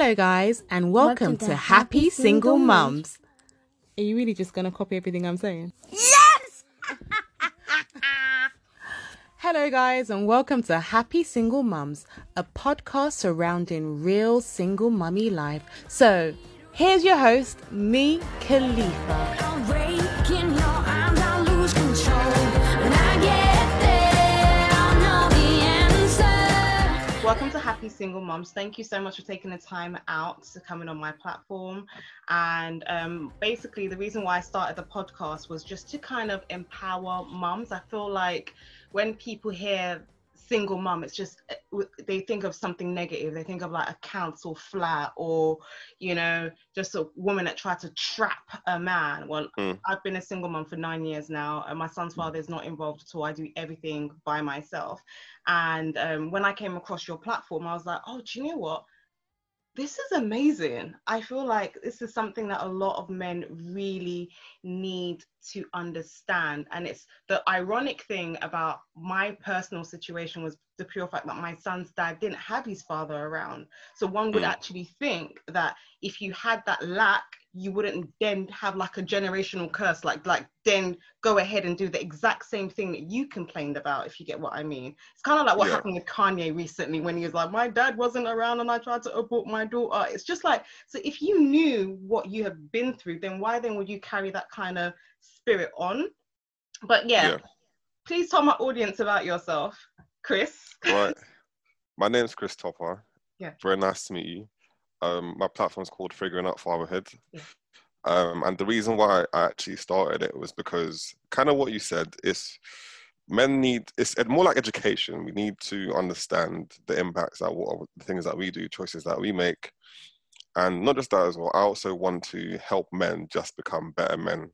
Hello, guys, and welcome, welcome to, to, Happy, Happy Single, Single Mums. Are you really just going to copy everything I'm saying? Yes! Hello, guys, and welcome to Happy Single Mums, a podcast surrounding real single mummy life. So, here's your host, me, Khalifa. Single Moms. Thank you so much for taking the time out to come in on my platform. And um, basically, the reason why I started the podcast was just to kind of empower moms. I feel like when people hear single mom it's just uh, they think of something negative. They think of like a council flat or you know just a woman that tried to trap a man. Well mm. i've been a single mom for nine years now and my son's father is not involved at all. I do everything by myself. And um, when i came across your platform i was like oh do you know what this is amazing. I feel like this is something that a lot of men really need to understand. And it's the ironic thing about my personal situation was the pure fact that my son's dad didn't have his father around. So one would mm. actually think that if you had that lack, you wouldn't then have like a generational curse, like like then go ahead and do the exact same thing that you complained about, if you get what I mean. It's kind of like what yeah. happened with Kanye recently when he was like, My dad wasn't around and I tried to abort my daughter. It's just like, so if you knew what you have been through, then why then would you carry that kind of spirit on? But yeah, yeah. please tell my audience about yourself. Chris. Right. My name's Chris Topper. Yeah. Very nice to meet you. Um, my platform's called Figuring Out Fatherhood. Yeah. Um, and the reason why I actually started it was because kind of what you said is men need it's more like education. We need to understand the impacts that what the things that we do, choices that we make, and not just that as well. I also want to help men just become better men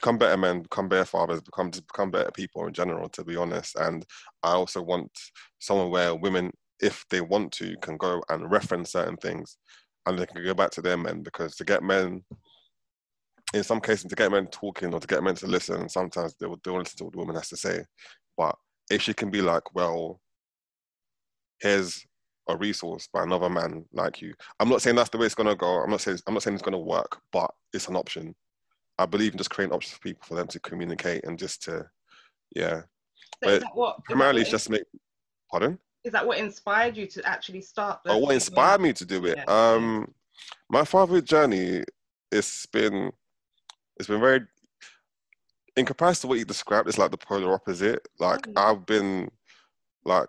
become better men, become better fathers, become become better people in general. To be honest, and I also want someone where women, if they want to, can go and reference certain things, and they can go back to their men because to get men. In some cases, to get men talking or to get men to listen, sometimes they will, they will listen to what the woman has to say. But if she can be like, well, here's a resource by another man like you. I'm not saying that's the way it's gonna go. I'm not saying I'm not saying it's gonna work, but it's an option. I believe in just creating options for people for them to communicate and just to, yeah. So but what, primarily, it's just make. Pardon. Is that what inspired you to actually start? Oh, what inspired me to do it? Yeah. Um, my fatherhood journey, it's been, it's been very. In comparison to what you described, it's like the polar opposite. Like oh, I've been, like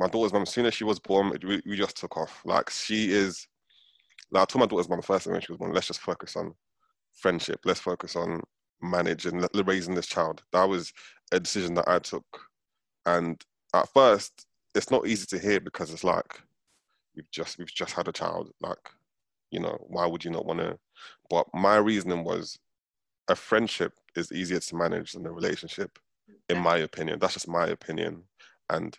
my daughter's mom. As soon as she was born, we, we just took off. Like she is. Like I told my daughter's mom the first time when she was born, let's just focus on friendship. Let's focus on managing raising this child. That was a decision that I took. And at first, it's not easy to hear because it's like we've just we've just had a child. Like, you know, why would you not want to? But my reasoning was a friendship is easier to manage than a relationship, in my opinion. That's just my opinion. And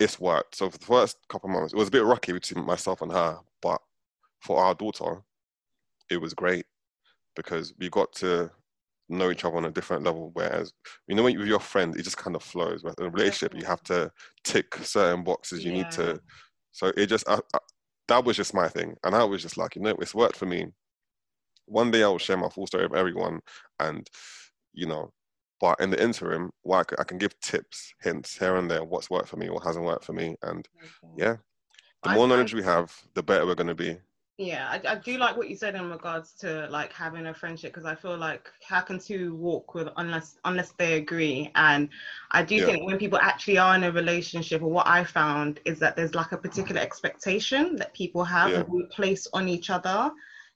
it's worked. So for the first couple of months, it was a bit rocky between myself and her, but for our daughter, it was great because we got to know each other on a different level. Whereas, you know, when you're with your friend, it just kind of flows. But in a relationship, you have to tick certain boxes. You yeah. need to. So it just I, I, that was just my thing, and I was just like, you know, it's worked for me. One day I will share my full story with everyone, and you know, but in the interim, well, I, can, I can give tips, hints here and there, what's worked for me, what hasn't worked for me, and yeah, the more knowledge we have, the better we're going to be yeah I, I, do like what you said in regards to like having a friendship because i feel like how can two walk with unless unless they agree and i do yeah. think when people actually are in a relationship or what i found is that there's like a particular expectation that people have yeah. and place on each other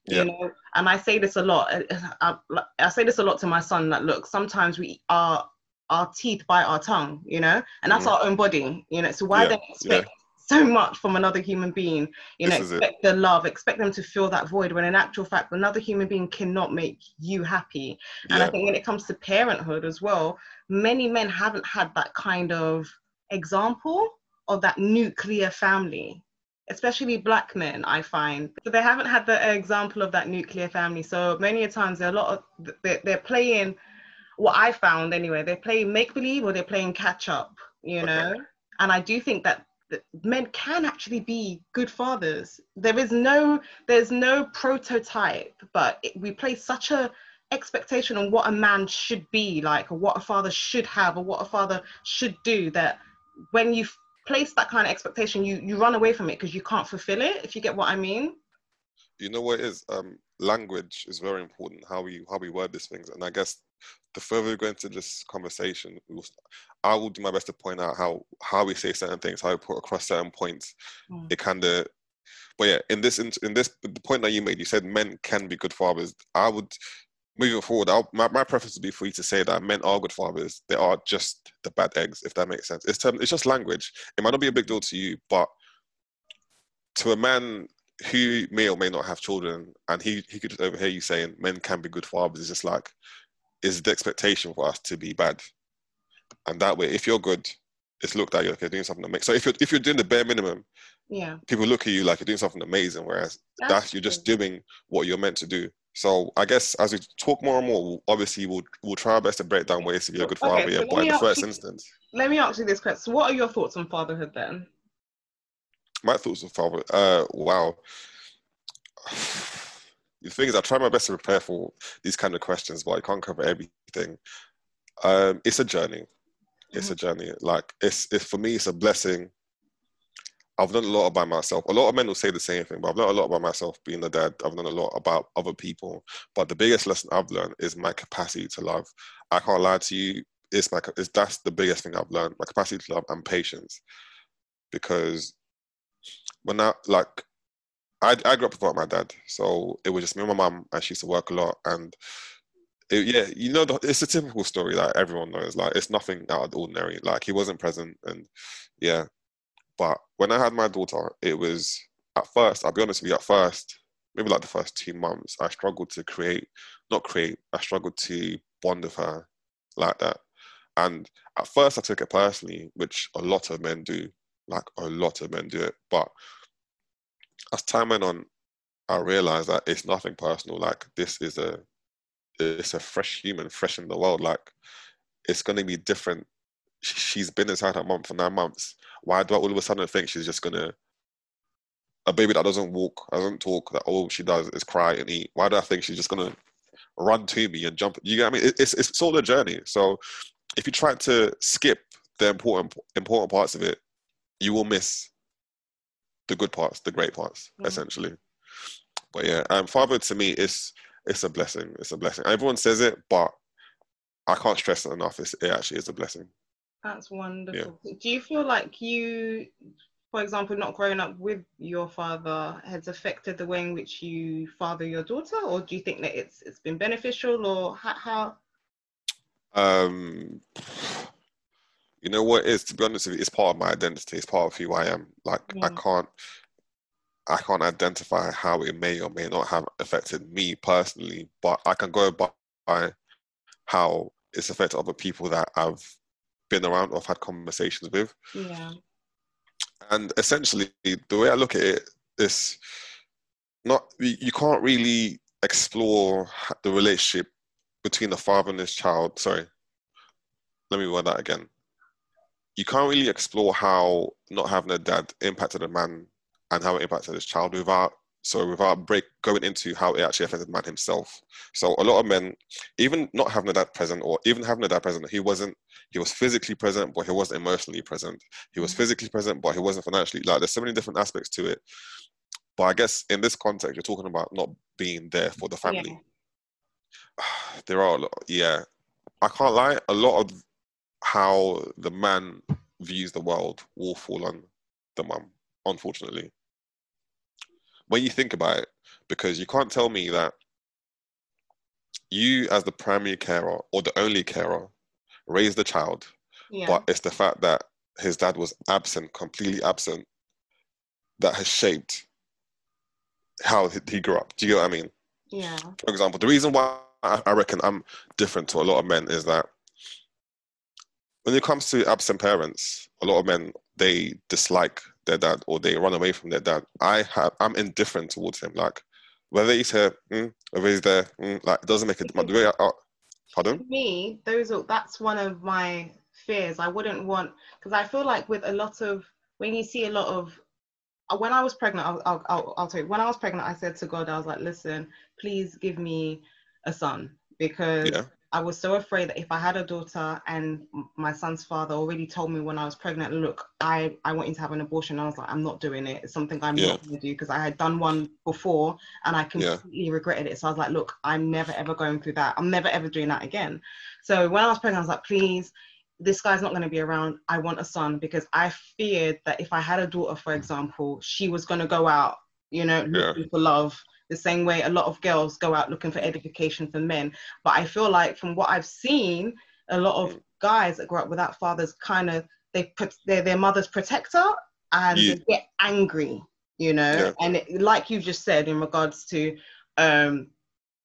you yeah. know and i say this a lot I, I, I say this a lot to my son that look sometimes we are our teeth bite our tongue, you know, and that's mm. our own body, you know. So why yeah, then expect so much from another human being. You know, expect the love, expect them to fill that void when in actual fact, another human being cannot make you happy. And yeah. I think when it comes to parenthood as well, many men haven't had that kind of example of that nuclear family especially black men i find so they haven't had the example of that nuclear family so many a times there are a lot of they're, they're playing what i found anyway they're playing make believe or they're playing catch up you know okay. and i do think that men can actually be good fathers. There is no there's no prototype, but it, we place such a expectation on what a man should be like, or what a father should have, or what a father should do. That when you place that kind of expectation, you you run away from it because you can't fulfill it. If you get what I mean. You know what it is? Um, language is very important. How we how we word these things, and I guess the further we go into this conversation, we'll, I will do my best to point out how how we say certain things, how we put across certain points. Mm. It kind of, but yeah, in this in, in this the point that you made, you said men can be good fathers. I would moving forward, I'll, my, my preference would be for you to say that men are good fathers. They are just the bad eggs, if that makes sense. It's, term, it's just language. It might not be a big deal to you, but to a man who may or may not have children, and he, he could just overhear you saying men can be good fathers, it's just like, is the expectation for us to be bad. And that way, if you're good, it's looked at you like you're doing something amazing. So if you're if you're doing the bare minimum, yeah, people look at you like you're doing something amazing. Whereas that's, that's you're just doing what you're meant to do. So I guess as we talk more and more, obviously we'll we'll try our best to break down ways to be a good father. Okay, so yeah, but in the first you, instance, let me ask you this question: so What are your thoughts on fatherhood then? My thoughts on fatherhood. Uh, wow. The thing is, I try my best to prepare for these kind of questions, but I can't cover everything. Um, it's a journey. It's mm-hmm. a journey. Like it's, it's for me, it's a blessing I've learned a lot about myself. A lot of men will say the same thing, but I've learned a lot about myself being a dad. I've learned a lot about other people. But the biggest lesson I've learned is my capacity to love. I can't lie to you. It's my it's, that's the biggest thing I've learned. My capacity to love and patience. Because when I like I I grew up without my dad. So it was just me and my mum and she used to work a lot and it, yeah, you know, it's a typical story that everyone knows. Like, it's nothing out of the ordinary. Like, he wasn't present, and yeah, but when I had my daughter, it was at first, I'll be honest with you, at first, maybe like the first two months, I struggled to create, not create, I struggled to bond with her like that. And at first, I took it personally, which a lot of men do. Like a lot of men do it. But as time went on, I realized that it's nothing personal. Like this is a, it's a fresh human, fresh in the world. Like it's going to be different. She's been inside her mom for nine months. Why do I all of a sudden think she's just gonna a baby that doesn't walk, doesn't talk, that all she does is cry and eat? Why do I think she's just gonna run to me and jump? You get what I mean? It's it's of a journey. So if you try to skip the important important parts of it, you will miss the good parts, the great parts, mm. essentially. But yeah, um, father to me is it's a blessing. It's a blessing. Everyone says it, but I can't stress it enough. It's, it actually is a blessing. That's wonderful. Yeah. Do you feel like you, for example, not growing up with your father has affected the way in which you father your daughter, or do you think that it's it's been beneficial, or how? how... Um, you know what is to be honest with you, it's part of my identity. It's part of who I am. Like yeah. I can't. I can't identify how it may or may not have affected me personally, but I can go by how it's affected other people that I've been around or have had conversations with. Yeah. And essentially, the way I look at it is not you can't really explore the relationship between the father and his child. Sorry, let me word that again. You can't really explore how not having a dad impacted a man and how it impacted his child without so without break going into how it actually affected man himself. So a lot of men, even not having a dad present, or even having a dad present, he wasn't. He was physically present, but he wasn't emotionally present. He was mm. physically present, but he wasn't financially. Like there's so many different aspects to it. But I guess in this context, you're talking about not being there for the family. Yeah. There are a lot. Yeah, I can't lie. A lot of how the man views the world will fall on the mum, unfortunately when you think about it, because you can't tell me that you, as the primary carer or the only carer, raised the child, yeah. but it's the fact that his dad was absent, completely absent, that has shaped how he grew up. Do you get what I mean? Yeah. For example, the reason why I reckon I'm different to a lot of men is that when it comes to absent parents, a lot of men they dislike their dad or they run away from their dad. I have I'm indifferent towards him. Like whether he's here, mm, whether he's there, mm, like it doesn't make a difference. Uh, pardon? me, those are that's one of my fears. I wouldn't want because I feel like with a lot of when you see a lot of uh, when I was pregnant, I'll, I'll, I'll, I'll tell you, when I was pregnant, I said to God, I was like, listen, please give me a son because yeah. I was so afraid that if I had a daughter and my son's father already told me when I was pregnant, look, I, I want you to have an abortion. I was like, I'm not doing it. It's something I'm yeah. not going to do because I had done one before and I completely yeah. regretted it. So I was like, look, I'm never ever going through that. I'm never ever doing that again. So when I was pregnant, I was like, please, this guy's not going to be around. I want a son because I feared that if I had a daughter, for example, she was going to go out, you know, looking yeah. for love the same way a lot of girls go out looking for edification for men. But I feel like from what I've seen, a lot of guys that grow up without fathers kind of they put they're their mother's protector and yeah. they get angry, you know. Yeah. And it, like you just said in regards to um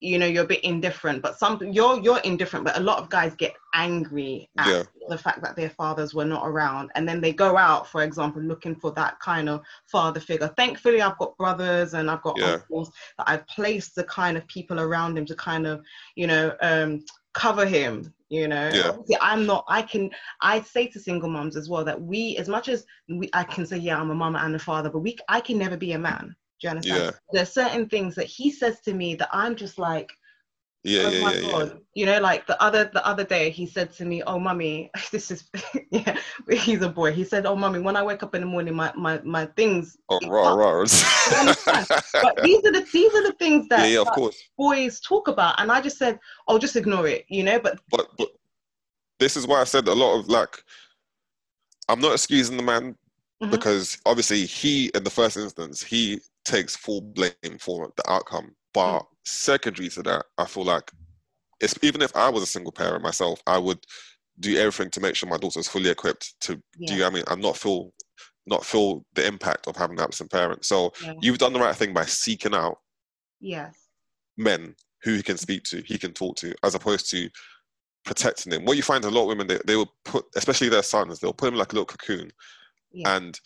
you know you're a bit indifferent but some you're you're indifferent but a lot of guys get angry at yeah. the fact that their fathers were not around and then they go out for example looking for that kind of father figure thankfully i've got brothers and i've got yeah. uncles that i've placed the kind of people around him to kind of you know um cover him you know yeah. I'm not i can i say to single moms as well that we as much as we i can say yeah i'm a mama and a father but we i can never be a man do you understand? Yeah. There's certain things that he says to me that I'm just like, yeah, oh yeah, my yeah, God. Yeah. You know, like the other the other day he said to me, Oh mummy, this is yeah, he's a boy. He said, Oh mummy, when I wake up in the morning, my my, my things Oh raw, raw. but these are the these are the things that, yeah, yeah, of course. boys talk about. And I just said, Oh, just ignore it, you know. But but but this is why I said a lot of like I'm not excusing the man mm-hmm. because obviously he in the first instance he takes full blame for the outcome. But mm. secondary to that, I feel like it's, even if I was a single parent myself, I would do everything to make sure my daughter is fully equipped to yeah. do. You know I mean, and not feel not feel the impact of having an absent parent. So yeah. you've done the right thing by seeking out yes men who he can speak to, he can talk to, as opposed to protecting them. What you find a lot of women, they, they will put, especially their sons, they'll put them like a little cocoon, yeah. and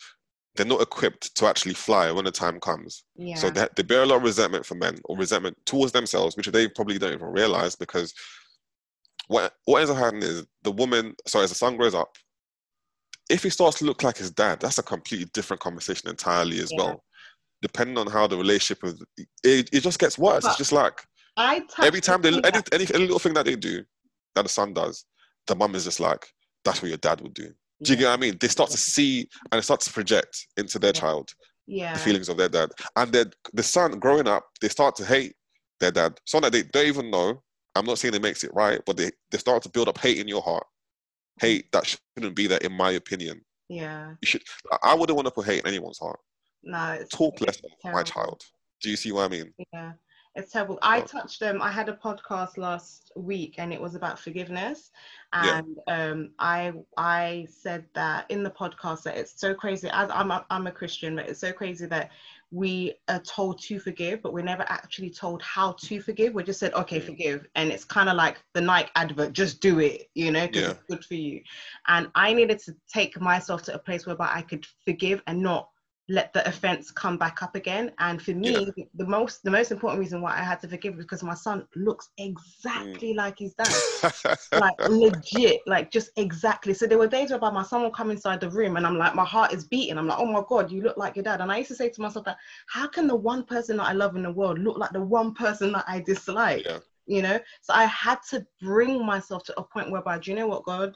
they're not equipped to actually fly when the time comes. Yeah. So they, they bear a lot of resentment for men or resentment towards themselves, which they probably don't even realize because what what ends up happening is the woman, sorry, as the son grows up, if he starts to look like his dad, that's a completely different conversation entirely as yeah. well. Depending on how the relationship is, it, it just gets worse. But it's just like every time they any, any, any little thing that they do, that the son does, the mum is just like, that's what your dad would do. Do you get what I mean? They start to see and they start to project into their child yeah. the feelings of their dad. And then the son growing up, they start to hate their dad. So that they don't even know. I'm not saying it makes it right, but they, they start to build up hate in your heart. Hate that shouldn't be there, in my opinion. Yeah. You should I wouldn't want to put hate in anyone's heart. No. Talk less of my child. Do you see what I mean? Yeah. It's terrible. I touched um I had a podcast last week and it was about forgiveness. And yeah. um I I said that in the podcast that it's so crazy as I'm a, I'm a Christian, but it's so crazy that we are told to forgive, but we're never actually told how to forgive. We just said, okay, mm. forgive. And it's kind of like the Nike advert, just do it, you know, because yeah. it's good for you. And I needed to take myself to a place whereby I could forgive and not let the offense come back up again. And for me, yeah. the most the most important reason why I had to forgive because my son looks exactly mm. like his dad, like legit, like just exactly. So there were days whereby my son would come inside the room and I'm like, my heart is beating. I'm like, oh my god, you look like your dad. And I used to say to myself that, how can the one person that I love in the world look like the one person that I dislike? Yeah. You know, so I had to bring myself to a point whereby, do you know what, God,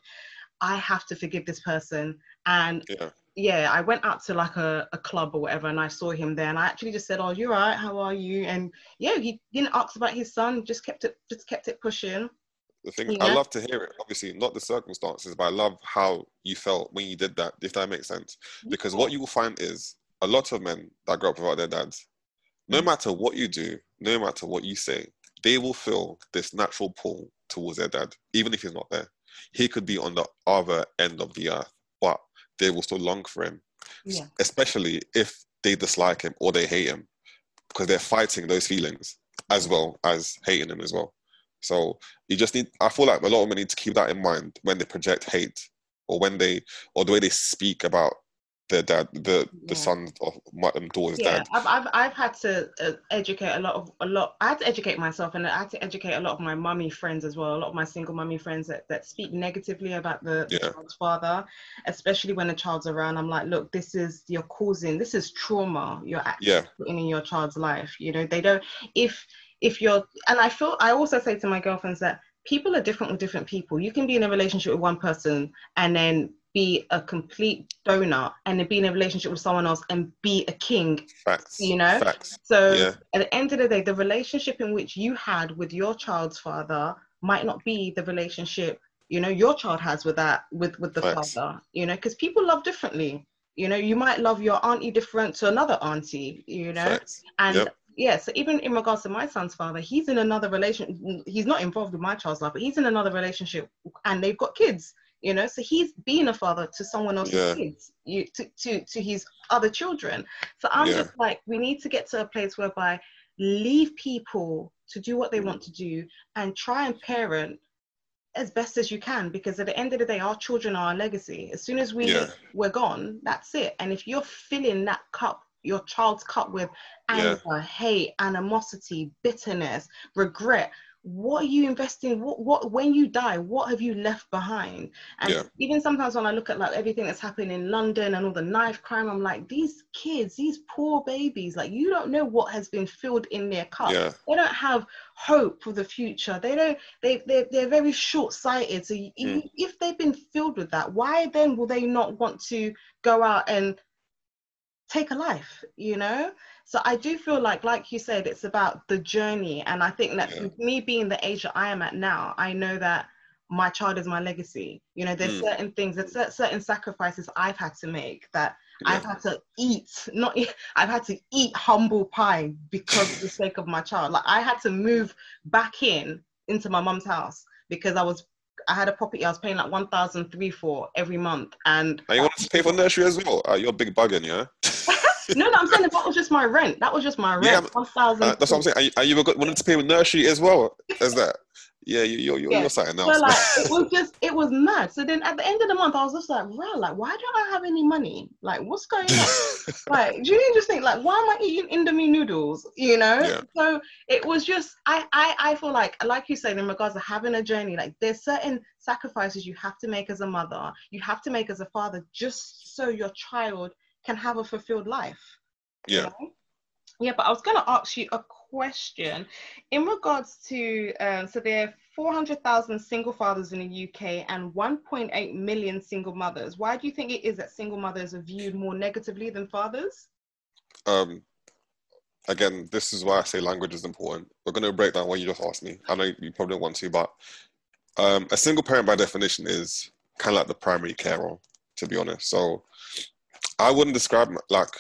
I have to forgive this person. And yeah yeah, I went out to like a, a club or whatever and I saw him there and I actually just said, Oh, you're right, how are you? And yeah, he didn't ask about his son, just kept it just kept it pushing. The thing yeah. I love to hear it, obviously, not the circumstances, but I love how you felt when you did that, if that makes sense. Because what you will find is a lot of men that grow up without their dads, no mm. matter what you do, no matter what you say, they will feel this natural pull towards their dad, even if he's not there. He could be on the other end of the earth, they will still long for him. Yeah. Especially if they dislike him or they hate him, because they're fighting those feelings as well as hating him as well. So you just need. I feel like a lot of men need to keep that in mind when they project hate or when they or the way they speak about their dad, the the yeah. son of my um, daughter's yeah, dad. I've, I've I've had to uh, educate a lot of a lot. I had to educate myself, and I had to educate a lot of my mummy friends as well. A lot of my single mummy friends that, that speak negatively about the, the yeah. child's father, especially when the child's around. I'm like, look, this is you're causing this is trauma you're actually yeah. putting in your child's life. You know, they don't if if you're and I feel I also say to my girlfriends that people are different with different people. You can be in a relationship with one person and then be a complete donor and then be in a relationship with someone else and be a king. Facts. You know? Facts. So yeah. at the end of the day, the relationship in which you had with your child's father might not be the relationship, you know, your child has with that, with, with the Facts. father, you know, because people love differently. You know, you might love your auntie different to another auntie, you know? Facts. And yep yeah so even in regards to my son's father he's in another relation he's not involved with my child's life but he's in another relationship and they've got kids you know so he's being a father to someone else's yeah. kids you to, to to his other children so i'm yeah. just like we need to get to a place whereby leave people to do what they mm. want to do and try and parent as best as you can because at the end of the day our children are our legacy as soon as we yeah. we're gone that's it and if you're filling that cup your child's cup with anger hate animosity bitterness regret what are you investing what what when you die what have you left behind and yeah. even sometimes when i look at like everything that's happening in london and all the knife crime i'm like these kids these poor babies like you don't know what has been filled in their cup yeah. they don't have hope for the future they don't they they're, they're very short-sighted so mm. if they've been filled with that why then will they not want to go out and take a life you know so i do feel like like you said it's about the journey and i think that yeah. me being the age that i am at now i know that my child is my legacy you know there's mm. certain things there's certain sacrifices i've had to make that yeah. i've had to eat not i've had to eat humble pie because of the sake of my child like i had to move back in into my mom's house because i was I had a property I was paying like one thousand three for every month, and. And you want to pay for nursery as well? Uh, you're a big bugging, yeah. no, no, I'm saying that was just my rent. That was just my rent. Yeah, One thousand. Uh, that's what I'm saying. Are you, are you wanting to pay with nursery as well as that? Yeah, you, you're you're, yeah. you're something else. So like, it was just it was mad. So then at the end of the month, I was just like, wow, like why don't I have any money? Like what's going on? like, do you just think like why am I eating Indomie noodles? You know. Yeah. So it was just I I I feel like like you said in regards to having a journey, like there's certain sacrifices you have to make as a mother, you have to make as a father, just so your child can have a fulfilled life. Yeah. You know? Yeah, but I was going to ask you a question in regards to um, so there are 400,000 single fathers in the UK and 1.8 million single mothers. Why do you think it is that single mothers are viewed more negatively than fathers? Um, again, this is why I say language is important. We're going to break down what you just asked me. I know you probably don't want to, but um, a single parent by definition is kind of like the primary carer, to be honest. So I wouldn't describe like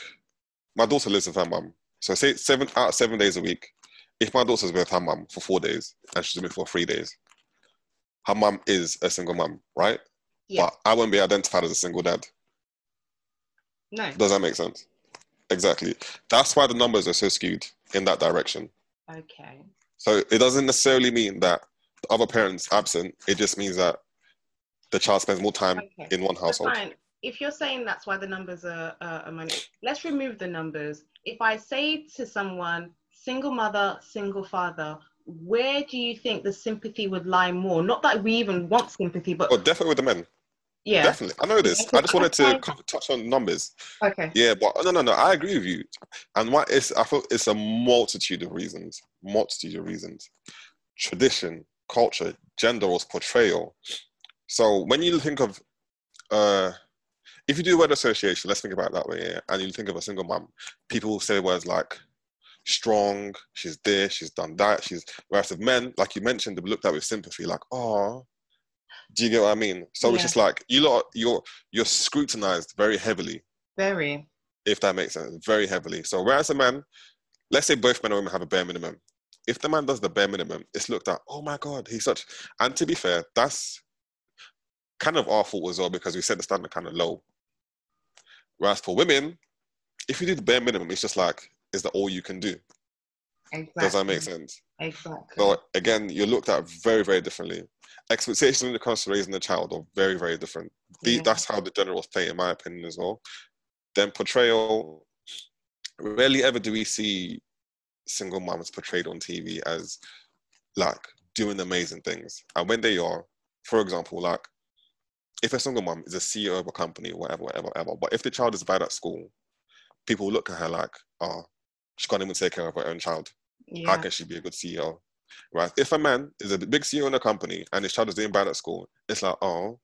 my daughter lives with her mum. So say seven out of seven days a week. If my daughter's with her mum for four days and she's with me for three days, her mum is a single mum, right? Yeah. But I wouldn't be identified as a single dad. No. Does that make sense? Exactly. That's why the numbers are so skewed in that direction. Okay. So it doesn't necessarily mean that the other parent's absent. It just means that the child spends more time okay. in one household. Fine if you're saying that's why the numbers are, uh, are money, let's remove the numbers. If I say to someone, single mother, single father, where do you think the sympathy would lie more? Not that we even want sympathy, but oh, definitely with the men. Yeah, definitely. I know this. I just wanted to touch on numbers. Okay. Yeah, but no, no, no. I agree with you. And what is? I feel it's a multitude of reasons. Multitude of reasons. Tradition, culture, gender, or portrayal. So when you think of uh, if you do word association, let's think about it that way, yeah, and you think of a single mom, people will say words like strong, she's this, she's done that, she's whereas with men, like you mentioned, they looked at with sympathy, like, oh, do you get what I mean? So yeah. it's just like you lot you're you're scrutinized very heavily. Very. If that makes sense. Very heavily. So whereas a man, let's say both men and women have a bare minimum. If the man does the bare minimum, it's looked at, oh my God, he's such and to be fair, that's kind of our fault as well because we set the standard kind of low. Whereas for women, if you do the bare minimum, it's just like, is that all you can do? Exactly. Does that make sense? Exactly. So again, you're looked at very, very differently. Expectations when it comes to raising a child are very, very different. The, yeah. That's how the generals play, in my opinion, as well. then portrayal. Rarely ever do we see single moms portrayed on TV as like doing amazing things. And when they are, for example, like if a single mom is a CEO of a company, whatever, whatever, whatever, but if the child is bad at school, people look at her like, oh, she can't even take care of her own child. Yeah. How can she be a good CEO? Right? If a man is a big CEO in a company and his child is doing bad at school, it's like, oh,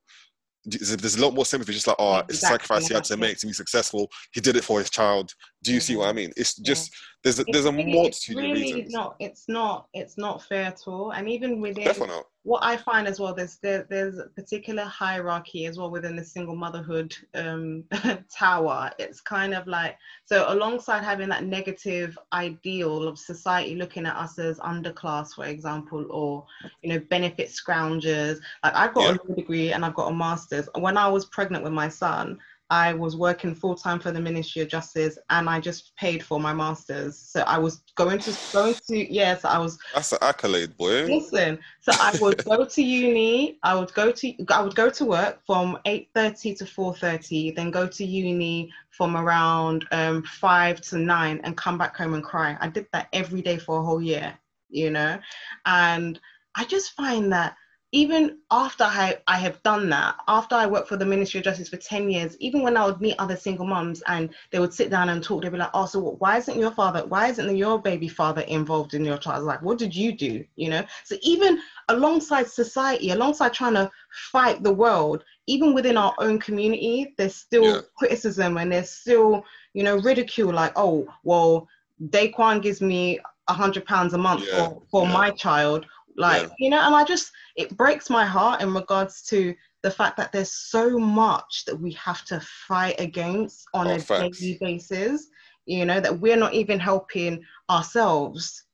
there's a lot more sympathy. Just like, oh, it's a sacrifice he had to make to be successful. He did it for his child. Do you see what I mean? It's just there's a, there's a really, multitude really of reasons. Not, it's not it's not fair at all. And even within Definitely what I find as well, there's there, there's a particular hierarchy as well within the single motherhood um, tower. It's kind of like so alongside having that negative ideal of society looking at us as underclass, for example, or you know benefit scroungers. Like I've got yeah. a law degree and I've got a master's. When I was pregnant with my son, I was working full time for the Ministry of Justice, and I just paid for my masters. So I was going to going to yes, I was. That's an accolade, boy. Listen, so I would go to uni. I would go to I would go to work from eight thirty to four thirty, then go to uni from around um, five to nine, and come back home and cry. I did that every day for a whole year, you know, and I just find that even after I, I have done that, after I worked for the Ministry of Justice for 10 years, even when I would meet other single moms and they would sit down and talk, they'd be like, oh, so why isn't your father, why isn't your baby father involved in your child? Like, what did you do? You know? So even alongside society, alongside trying to fight the world, even within our own community, there's still yeah. criticism and there's still, you know, ridicule like, oh, well, Daquan gives me a hundred pounds a month yeah. for, for yeah. my child like yeah. you know and i just it breaks my heart in regards to the fact that there's so much that we have to fight against on oh, a facts. daily basis you know that we're not even helping ourselves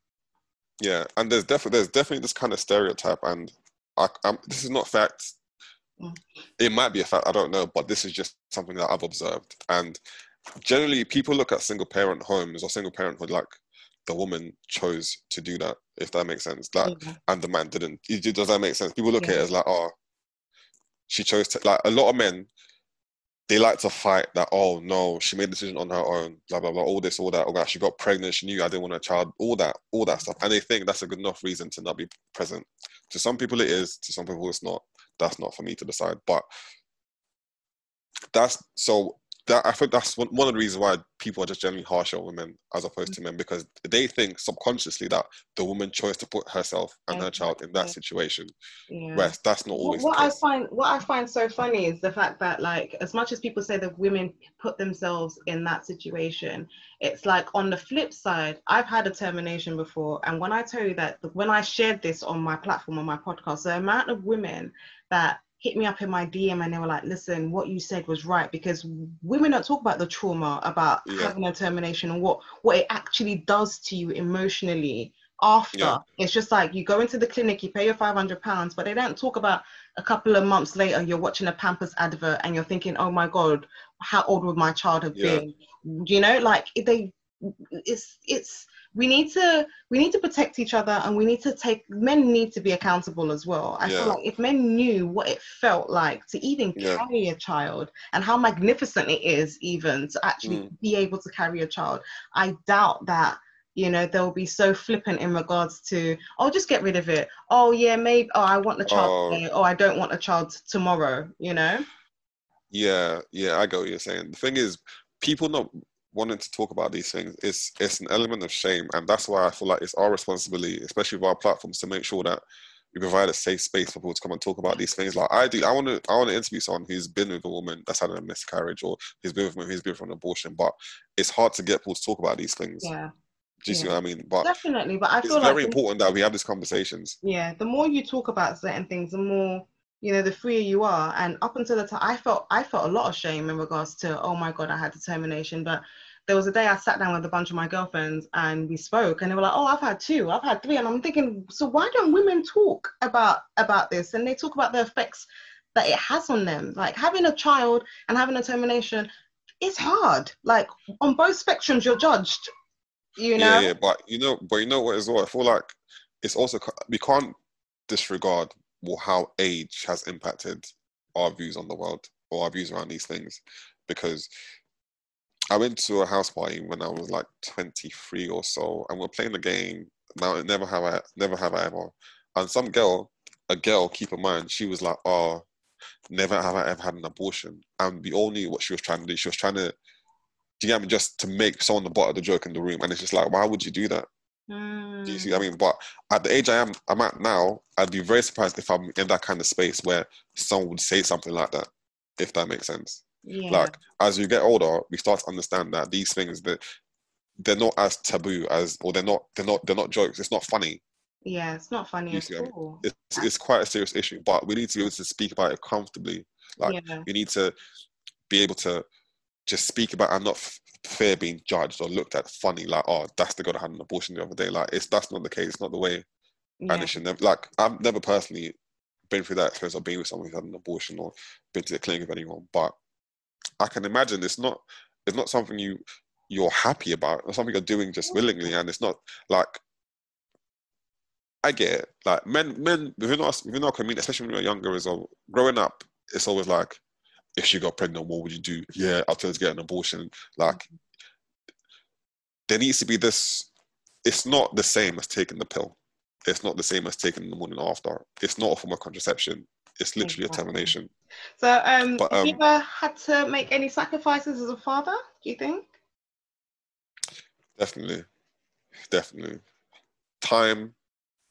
yeah and there's definitely there's definitely this kind of stereotype and I, I'm, this is not fact mm. it might be a fact i don't know but this is just something that i've observed and generally people look at single parent homes or single parenthood like the woman chose to do that, if that makes sense. Like, yeah. and the man didn't. Does that make sense? People look yeah. at it as like, oh, she chose to. Like, a lot of men, they like to fight that. Oh no, she made a decision on her own. Blah blah blah. All this, all that. Oh, God, she got pregnant. She knew I didn't want a child. All that, all that stuff. And they think that's a good enough reason to not be present. To some people, it is. To some people, it's not. That's not for me to decide. But that's so that I think that's one, one of the reasons why people are just generally harsher on women as opposed to men because they think subconsciously that the woman chose to put herself and her child in that situation. Yeah. Whereas that's not always. What, what I find what I find so funny is the fact that like as much as people say that women put themselves in that situation, it's like on the flip side, I've had a termination before, and when I tell you that when I shared this on my platform on my podcast, the amount of women that hit me up in my DM and they were like, listen, what you said was right because women don't talk about the trauma about yeah. having a termination and what what it actually does to you emotionally after. Yeah. It's just like you go into the clinic, you pay your five hundred pounds, but they don't talk about a couple of months later you're watching a Pampers advert and you're thinking, oh my god, how old would my child have yeah. been? You know, like they, it's it's we need to we need to protect each other and we need to take men need to be accountable as well i yeah. feel like if men knew what it felt like to even yeah. carry a child and how magnificent it is even to actually mm. be able to carry a child i doubt that you know they'll be so flippant in regards to oh just get rid of it oh yeah maybe oh i want the child oh, today. oh i don't want a child tomorrow you know yeah yeah i get what you're saying the thing is people not wanting to talk about these things it's it's an element of shame and that's why i feel like it's our responsibility especially with our platforms to make sure that we provide a safe space for people to come and talk about these things like i do i want to i want to interview someone who's been with a woman that's had a miscarriage or who's been with a who's been from an abortion but it's hard to get people to talk about these things yeah do you yeah. see what I mean? But definitely, but I feel like it's very like important that we have these conversations. Yeah, the more you talk about certain things, the more you know the freer you are and up until the time i felt i felt a lot of shame in regards to oh my god i had determination but there was a day I sat down with a bunch of my girlfriends and we spoke and they were like, oh, I've had two, I've had three. And I'm thinking, so why don't women talk about, about this? And they talk about the effects that it has on them. Like having a child and having a termination, it's hard. Like on both spectrums, you're judged, you know? Yeah, yeah, but you know, but you know what as well? I feel like it's also, we can't disregard how age has impacted our views on the world or our views around these things because I went to a house party when I was like 23 or so, and we're playing the game. Now, never have I, never have I ever. And some girl, a girl, keep in mind, she was like, "Oh, never have I ever had an abortion." And we all knew what she was trying to do. She was trying to, do you get me, just to make someone the butt of the joke in the room. And it's just like, why would you do that? Mm. Do you see? I mean, but at the age I am, I'm at now, I'd be very surprised if I'm in that kind of space where someone would say something like that, if that makes sense. Yeah. Like as you get older, we start to understand that these things that they're not as taboo as, or they're not, they're not, they're not jokes. It's not funny. Yeah, it's not funny at all. It's, it's quite a serious issue, but we need to be able to speak about it comfortably. Like yeah. we need to be able to just speak about and not fear being judged or looked at funny. Like, oh, that's the girl that had an abortion the other day. Like, it's that's not the case. It's not the way. Yeah. And it should never. Like, I've never personally been through that experience of being with someone who's had an abortion or been to the clinic with anyone, but I can imagine it's not it's not something you you're happy about. It's something you're doing just willingly, and it's not like I get it. Like men, men within our within our community, especially when you're younger, as well. Growing up, it's always like, if she got pregnant, what would you do? Yeah, I'll tell her to get an abortion. Like, there needs to be this. It's not the same as taking the pill. It's not the same as taking the morning after. It's not a form of contraception. It's literally exactly. a termination. So, um, but, um, have you ever had to make any sacrifices as a father? Do you think? Definitely, definitely. Time,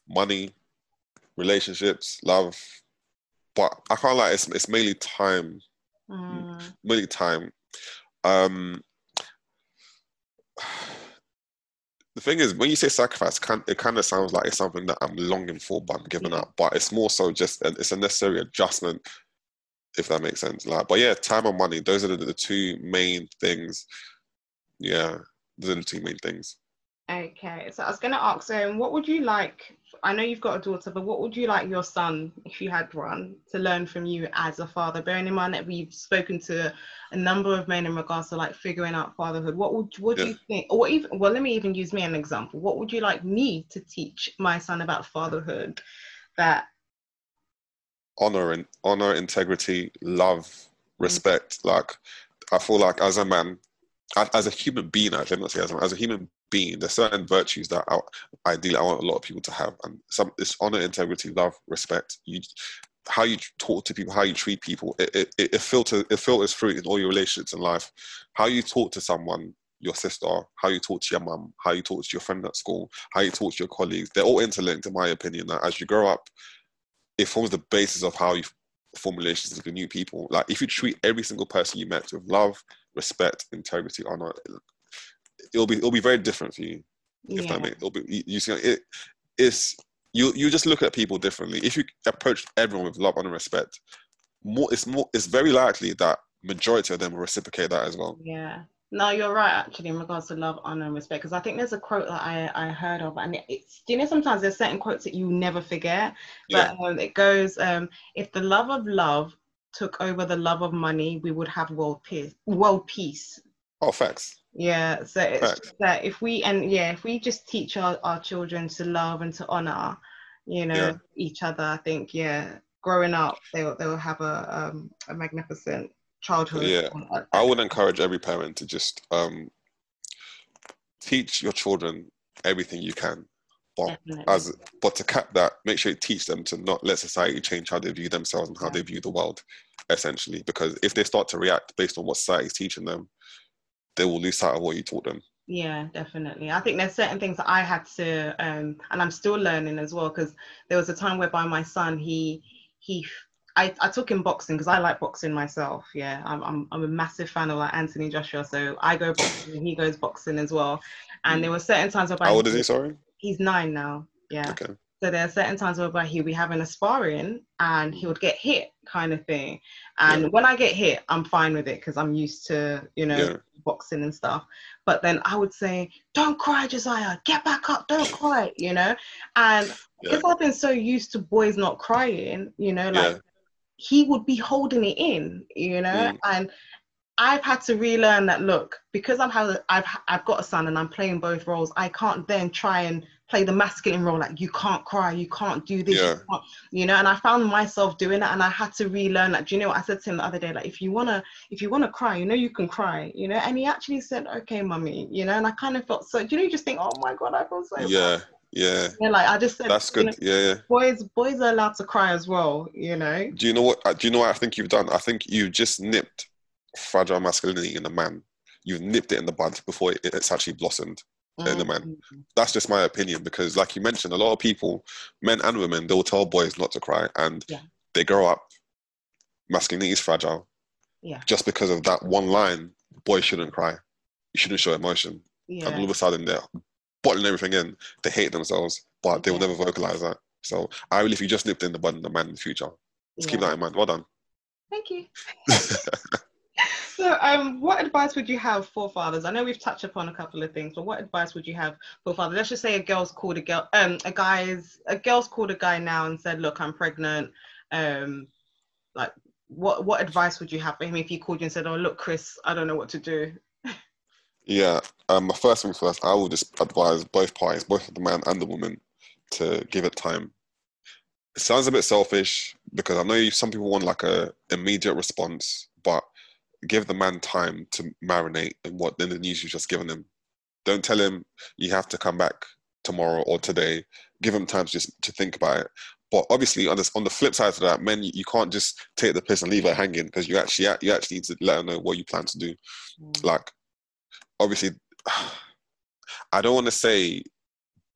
money, relationships, love. But I can't like it's it's mainly time. Mm. Mainly time. Um thing is, when you say sacrifice, it kind of sounds like it's something that I'm longing for, but I'm giving yeah. up. But it's more so just uh, it's a necessary adjustment, if that makes sense. Like, but yeah, time and money; those are the, the two main things. Yeah, those are the two main things. Okay, so I was going to ask, um, what would you like? I know you've got a daughter, but what would you like your son, if you had one, to learn from you as a father? Bearing in mind that we've spoken to a number of men in regards to like figuring out fatherhood. What would what do you think? Or what even? Well, let me even use me an example. What would you like me to teach my son about fatherhood? That honor and honor, integrity, love, mm-hmm. respect. Mm-hmm. Like I feel like as a man, as a human being, I'm not say as a, as a human being, there's certain virtues that I, ideally I want a lot of people to have, and some it's honor, integrity, love, respect. You, how you talk to people, how you treat people, it, it, it filters it filters through in all your relationships in life. How you talk to someone, your sister, how you talk to your mum, how you talk to your friend at school, how you talk to your colleagues, they're all interlinked, in my opinion. That as you grow up, it forms the basis of how you form relationships with new people. Like if you treat every single person you met with love, respect, integrity, honor, it'll be it'll be very different for you. If yeah. that makes it'll be you, you see it it's you you just look at people differently. If you approach everyone with love and respect, more it's more it's very likely that majority of them will reciprocate that as well. Yeah. No, you're right. Actually, in regards to love, honor, and respect, because I think there's a quote that I, I heard of, and it's do you know sometimes there's certain quotes that you never forget, but yeah. um, it goes, um, if the love of love took over the love of money, we would have world peace. World peace. Oh, facts. Yeah, so it's just that if we and yeah, if we just teach our, our children to love and to honor, you know, yeah. each other, I think yeah, growing up they'll they'll have a um, a magnificent childhood. Yeah, I would encourage every parent to just um, teach your children everything you can, but Definitely. as but to cap that, make sure you teach them to not let society change how they view themselves and how yeah. they view the world, essentially. Because if they start to react based on what society is teaching them, they will lose sight of what you taught them. Yeah, definitely. I think there's certain things that I had to, um, and I'm still learning as well. Because there was a time whereby my son, he he, I, I took him boxing because I like boxing myself. Yeah, I'm, I'm I'm a massive fan of like Anthony Joshua, so I go boxing, he goes boxing as well. And there were certain times whereby how old is he? Sorry, he's nine now. Yeah. Okay. So there are certain times whereby he'll be having a sparring and he would get hit, kind of thing. And yeah. when I get hit, I'm fine with it because I'm used to, you know, yeah. Boxing and stuff. But then I would say, "Don't cry, Josiah. Get back up. Don't cry." You know, and because yeah. I've been so used to boys not crying, you know, like he would be holding it in, you know, mm. and I've had to relearn that look because I'm have I've I've got a son and I'm playing both roles. I can't then try and play the masculine role, like you can't cry, you can't do this, yeah. you, you, know. And I found myself doing that, and I had to relearn that. Do you know what I said to him the other day? Like, if you wanna, if you wanna cry, you know you can cry, you know. And he actually said, "Okay, mummy," you know. And I kind of felt so. Do you know? You just think, "Oh my god, I feel so." Yeah. Bad. Yeah. Yeah, like I just said, that's good. Know, yeah, yeah. Boys, boys are allowed to cry as well. You know. Do you know what? Uh, do you know what I think you've done? I think you've just nipped fragile masculinity in a man. You've nipped it in the bud before it, it's actually blossomed mm-hmm. a man. Mm-hmm. That's just my opinion because, like you mentioned, a lot of people, men and women, they'll tell boys not to cry, and yeah. they grow up. Masculinity is fragile. Yeah. Just because of that one line, boys shouldn't cry. You shouldn't show emotion. Yeah. And all of a sudden, they're bottling everything in. They hate themselves, but they will never vocalize that. So I really, if you just nipped in the bud in the man in the future, just yeah. keep that in mind. Well done. Thank you. so, um, what advice would you have for fathers? I know we've touched upon a couple of things, but what advice would you have for fathers? Let's just say a girl's called a girl, um, a guy's, a girl's called a guy now and said, "Look, I'm pregnant." Um, like, what what advice would you have for him if he called you and said, "Oh, look, Chris, I don't know what to do." Yeah, um, my first thing first, I will just advise both parties, both the man and the woman, to give it time. It sounds a bit selfish because I know some people want like a immediate response, give the man time to marinate in what in the news you've just given him. Don't tell him you have to come back tomorrow or today. Give him time to just to think about it. But obviously, on the on the flip side of that, men, you, you can't just take the piss and leave her hanging because you actually you actually need to let her know what you plan to do. Mm. Like obviously, I don't want to say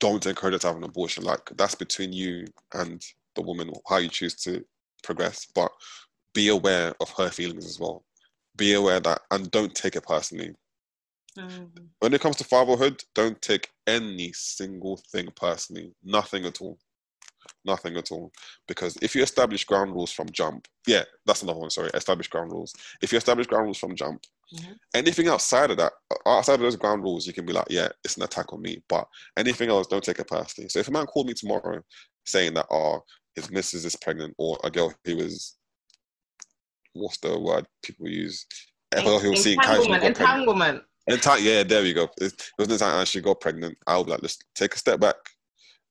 don't encourage her to have an abortion. Like that's between you and the woman, how you choose to progress. But be aware of her feelings as well. Be aware that, and don't take it personally. Mm-hmm. When it comes to fatherhood, don't take any single thing personally. Nothing at all. Nothing at all. Because if you establish ground rules from jump, yeah, that's another one. Sorry, establish ground rules. If you establish ground rules from jump, mm-hmm. anything outside of that, outside of those ground rules, you can be like, yeah, it's an attack on me. But anything else, don't take it personally. So if a man called me tomorrow saying that, oh, his missus is pregnant, or a girl who was, what's the word people use? Who was seeing entanglement. Entanglement. Entang- yeah, there we go. It, it was an time she got pregnant. I'll be like, let's take a step back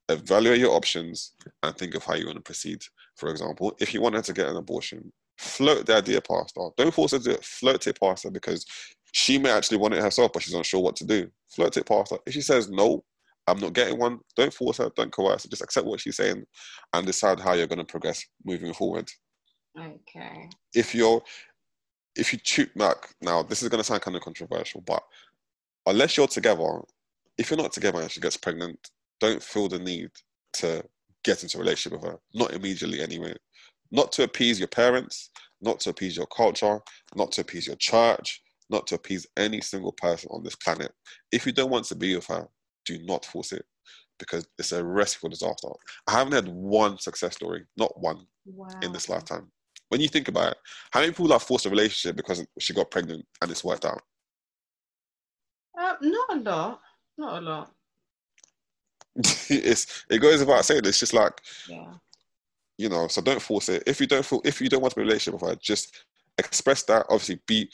evaluate your options and think of how you want to proceed. For example, if you wanted to get an abortion, float the idea past her. Don't force her to it, float it past her because she may actually want it herself, but she's not sure what to do. Float it past her. If she says no, I'm not getting one, don't force her, don't coerce her, just accept what she's saying and decide how you're going to progress moving forward. Okay. If you're if you choose back now, this is going to sound kind of controversial, but unless you're together, if you're not together and she gets pregnant, don't feel the need to get into a relationship with her. Not immediately, anyway. Not to appease your parents, not to appease your culture, not to appease your church, not to appease any single person on this planet. If you don't want to be with her, do not force it because it's a recipe for disaster. I haven't had one success story, not one, wow. in this lifetime. When you think about it, how many people have forced a relationship because she got pregnant and it's worked out? Uh, not a lot. Not a lot. it's it goes without saying. It's just like, yeah. you know. So don't force it. If you don't feel, if you don't want to be in a relationship with her, just express that. Obviously, be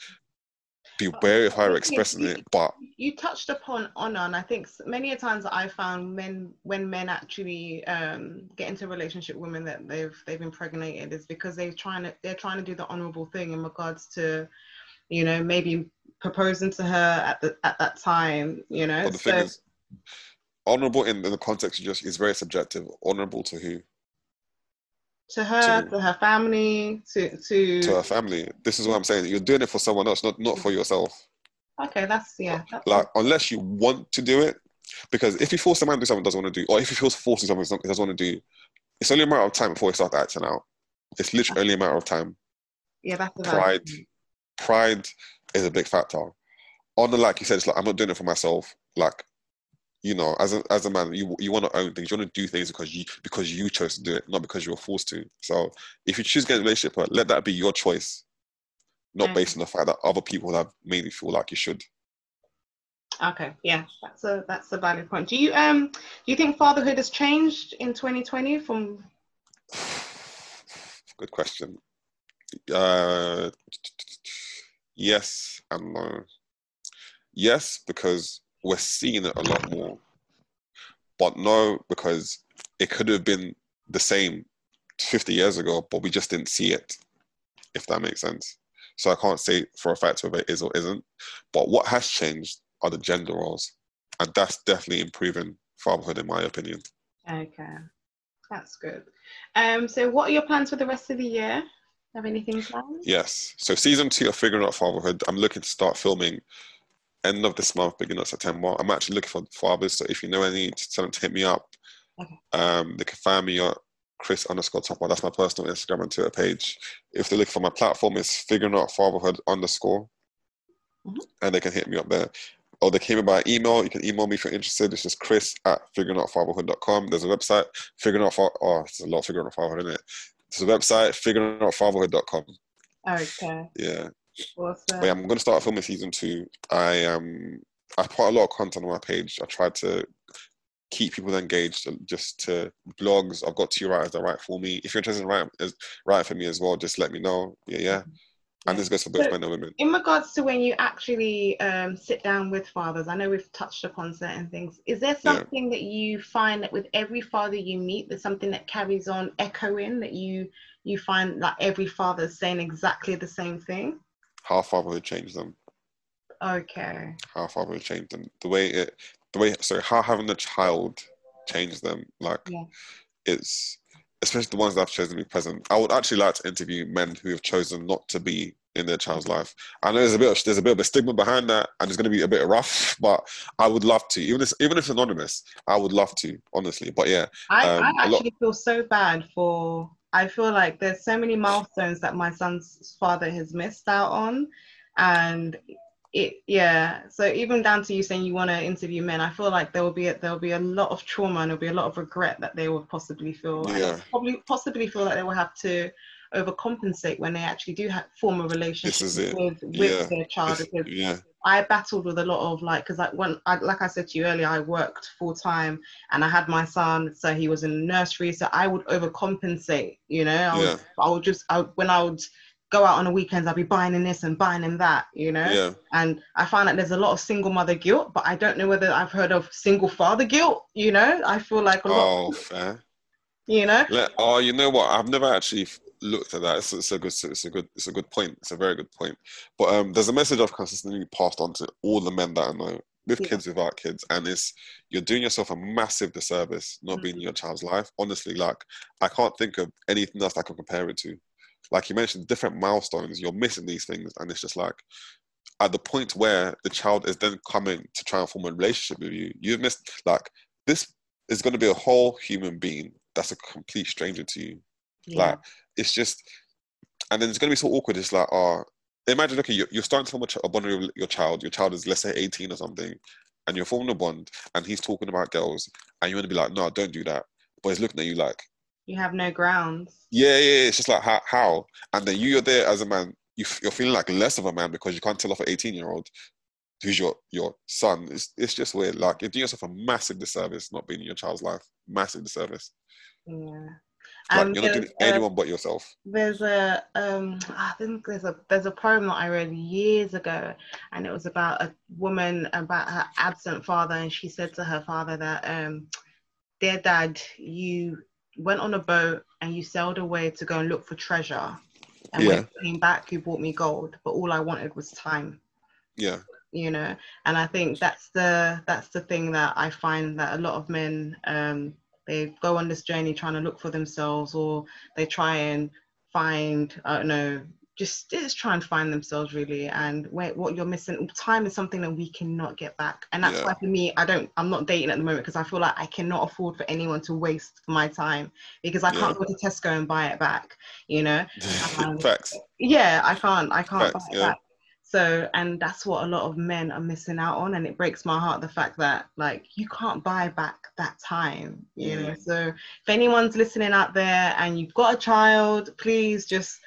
be wary of her expressing you, it. But you touched upon honor, and I think many a times I found men when men actually um, get into a relationship with women that they've they've impregnated is because they're trying to they're trying to do the honorable thing in regards to, you know, maybe proposing to her at the at that time. You know, so, honorable in, in the context just is very subjective. Honorable to who? To her, to, to, her family, to to to her family. This is what I'm saying. You're doing it for someone else, not not for yourself. Okay, that's yeah. That's like unless you want to do it, because if you force a man to do something he doesn't want to do, or if he feels forcing something he doesn't want to do, it's only a matter of time before he starts acting out. It's literally only a matter of time. Yeah, that's pride. Pride is a big factor. On the like you said, it's like I'm not doing it for myself. Like you know, as a as a man, you you want to own things. You want to do things because you because you chose to do it, not because you were forced to. So if you choose to get a relationship, let that be your choice, not mm. based on the fact that other people have made you feel like you should. Okay, yeah, that's a that's a valid point. Do you um do you think fatherhood has changed in 2020 from? Good question. Uh, yes and no. Yes, because we're seeing it a lot more. but no, because it could have been the same 50 years ago, but we just didn't see it, if that makes sense. So I can't say for a fact whether it is or isn't. But what has changed are the gender roles. And that's definitely improving fatherhood, in my opinion. Okay, that's good. Um, so, what are your plans for the rest of the year? Have anything planned? Yes. So, season two of Figuring Out Fatherhood, I'm looking to start filming end of this month, beginning of September. I'm actually looking for fathers. So, if you know any, tell them to hit me up. Okay. Um, they can find me at Chris underscore Topper. That's my personal Instagram and Twitter page. If they're looking for my platform, it's Figuring Out Fatherhood underscore. Mm-hmm. And they can hit me up there or they came by email. You can email me if you're interested. It's just chris at figuringoutfatherhood.com. There's a website, figuring out, oh, there's a lot of figuring out fatherhood, isn't it? There's a website, figuringoutfatherhood.com. Okay. Yeah. Awesome. But yeah, I'm going to start filming season two. I um I put a lot of content on my page. I tried to keep people engaged just to blogs. I've got two writers that write for me. If you're interested in writing, write for me as well, just let me know. Yeah, yeah. And this goes for both so men and women. In regards to when you actually um, sit down with fathers, I know we've touched upon certain things. Is there something yeah. that you find that with every father you meet, there's something that carries on echoing that you you find that every father is saying exactly the same thing? How fatherhood changed them. Okay. How fatherhood changed them. The way it, the way, so how having a child changed them. Like, yeah. it's especially the ones that have chosen to be present. I would actually like to interview men who have chosen not to be in their child's life. I know there's a bit of, there's a bit of a stigma behind that, and it's going to be a bit rough, but I would love to, even if even if it's anonymous, I would love to, honestly. But yeah, I, um, I actually lot... feel so bad for. I feel like there's so many milestones that my son's father has missed out on, and it yeah so even down to you saying you want to interview men i feel like there will be a, there will be a lot of trauma and there'll be a lot of regret that they will possibly feel yeah. probably possibly feel like they will have to overcompensate when they actually do have, form a relationship with with yeah. their child because yeah. I battled with a lot of like because like when I like I said to you earlier I worked full time and I had my son so he was in nursery so I would overcompensate you know I, yeah. I would just I, when I would go out on the weekends, I'll be buying in this and buying in that, you know? Yeah. And I find that there's a lot of single mother guilt, but I don't know whether I've heard of single father guilt, you know? I feel like a lot. Oh, fair. You know? oh, you know what? I've never actually looked at that. It's, it's, a good, it's a good, it's a good point. It's a very good point. But um, there's a message I've consistently passed on to all the men that I know, with yeah. kids, without kids, and it's you're doing yourself a massive disservice not mm-hmm. being in your child's life. Honestly, like I can't think of anything else I can compare it to like you mentioned, different milestones, you're missing these things. And it's just like, at the point where the child is then coming to try and form a relationship with you, you've missed, like, this is going to be a whole human being that's a complete stranger to you. Yeah. Like, it's just, and then it's going to be so awkward. It's like, oh, imagine, okay, you're, you're starting to form a bond with your child. Your child is, let's say, 18 or something, and you're forming a bond, and he's talking about girls, and you want to be like, no, don't do that. But he's looking at you like, you have no grounds. Yeah, yeah, it's just like how, how? and then you, you're there as a man. You, you're feeling like less of a man because you can't tell off an 18 year old who's your your son. It's it's just weird. Like you're doing yourself a massive disservice not being in your child's life. Massive disservice. Yeah. Like, um, you're not doing anyone but yourself. There's a um, I think there's a there's a poem that I read years ago, and it was about a woman about her absent father, and she said to her father that um, dear dad, you went on a boat and you sailed away to go and look for treasure. And yeah. when you came back, you brought me gold, but all I wanted was time. Yeah. You know, and I think that's the that's the thing that I find that a lot of men um, they go on this journey trying to look for themselves, or they try and find I don't know just just try and find themselves really. And wait, what you're missing time is something that we cannot get back. And that's yeah. why for me i don't i'm not dating at the moment because i feel like i cannot afford for anyone to waste my time because i can't go to tesco and buy it back you know? Um, facts yeah i can't i can't Facts, buy it yeah. So and that's what a lot of men are missing out on and it breaks my heart the fact that like you can't buy back that time you know? So if anyone's listening out there and you've got a child please just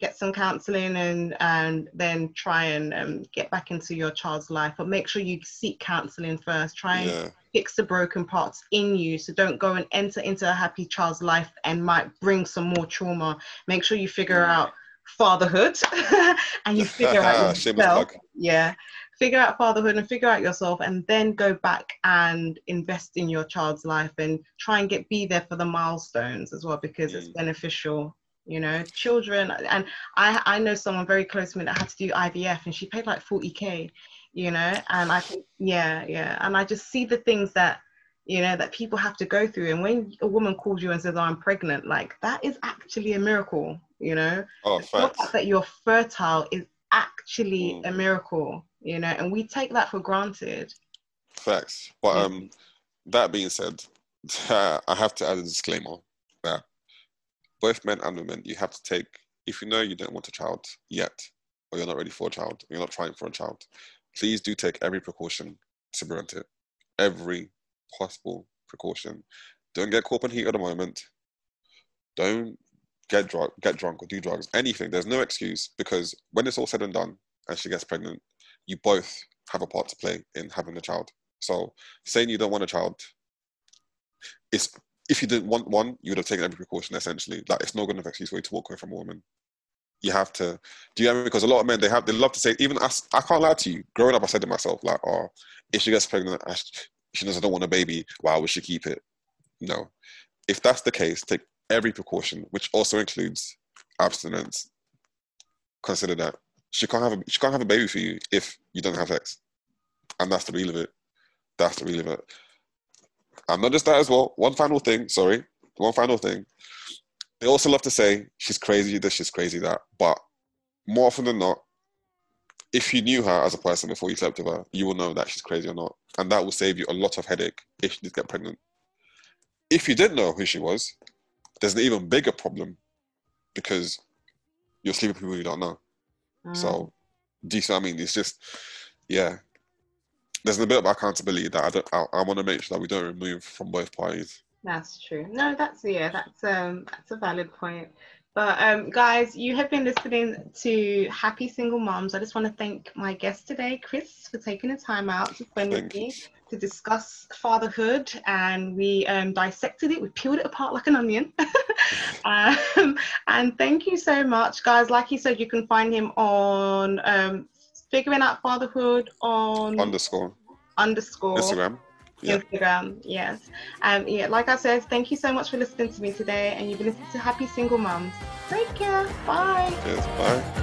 get some counseling and and then try and um, get back into your child's life. But make sure you seek counseling first. Try and yeah. fix the broken parts in you. So don't go and enter into a happy child's life and might bring some more trauma. Make sure you figure out fatherhood. And you figure out yourself. Yeah. Figure out fatherhood and figure out yourself and then go back and invest in your child's life and try and get be there for the milestones as well because mm. it's beneficial you know. Children and i i know someone very close to me that had to do ivf and she paid like 40k you know. And i think yeah yeah. And i just see the things that you know that people have to go through and when a woman calls you and says oh, i'm pregnant like that is actually a miracle you know oh, the fact that you're fertile is actually mm. a miracle you know and we take that for granted facts but yeah. um that being said i have to add a disclaimer that both men and women, you have to take, if you know you don't want a child yet, or you're not ready for a child, or you're not trying for a child, please do take every precaution to prevent it. Every possible precaution. Don't get caught up in heat at the moment. Don't get drunk, get drunk or do drugs. Anything. There's no excuse because when it's all said and done, and she gets pregnant, you both have a part to play in having a child. So saying you don't want a child, it's if you didn't want one, you would have taken every precaution essentially. Like it's not good enough excuse for you to walk away from a woman. You have to do you know I mean? Because a lot of men they have they love to say even us I can't lie to you. Growing up I said to myself, like, oh, if she gets pregnant, she knows I don't want a baby, why would she keep it? No. If that's the case, take every precaution, which also includes abstinence. Consider that. She can't have a she can't have a baby for you if you don't have sex. And that's the real of it. That's the real of it. And not just that as well. One final thing, sorry. One final thing. They also love to say she's crazy this, she's crazy that. But more often than not, if you knew her as a person before you slept with her, you will know that she's crazy or not. And that will save you a lot of headache if she did get pregnant. If you didn't know who she was, there's an even bigger problem because you're sleeping with people you don't know. Mm. So, do you see what I mean? It's just, yeah, there's a bit of accountability that I don't. I, I want to make sure that we don't remove from both parties. That's true. No, that's yeah, that's um, that's a valid point. But um, guys, you have been listening to Happy Single Moms. I just want to thank my guest today, Chris, for taking the time out to spend with me to discuss fatherhood, and we um, dissected it. We peeled it apart like an onion. um, and thank you so much, guys. Like he said, you can find him on um, figuring out fatherhood on underscore underscore Instagram. Instagram, yes. Um, yeah, like I said, thank you so much for listening to me today, and you've been listening to Happy Single Moms. Take care. Bye. Yes, bye.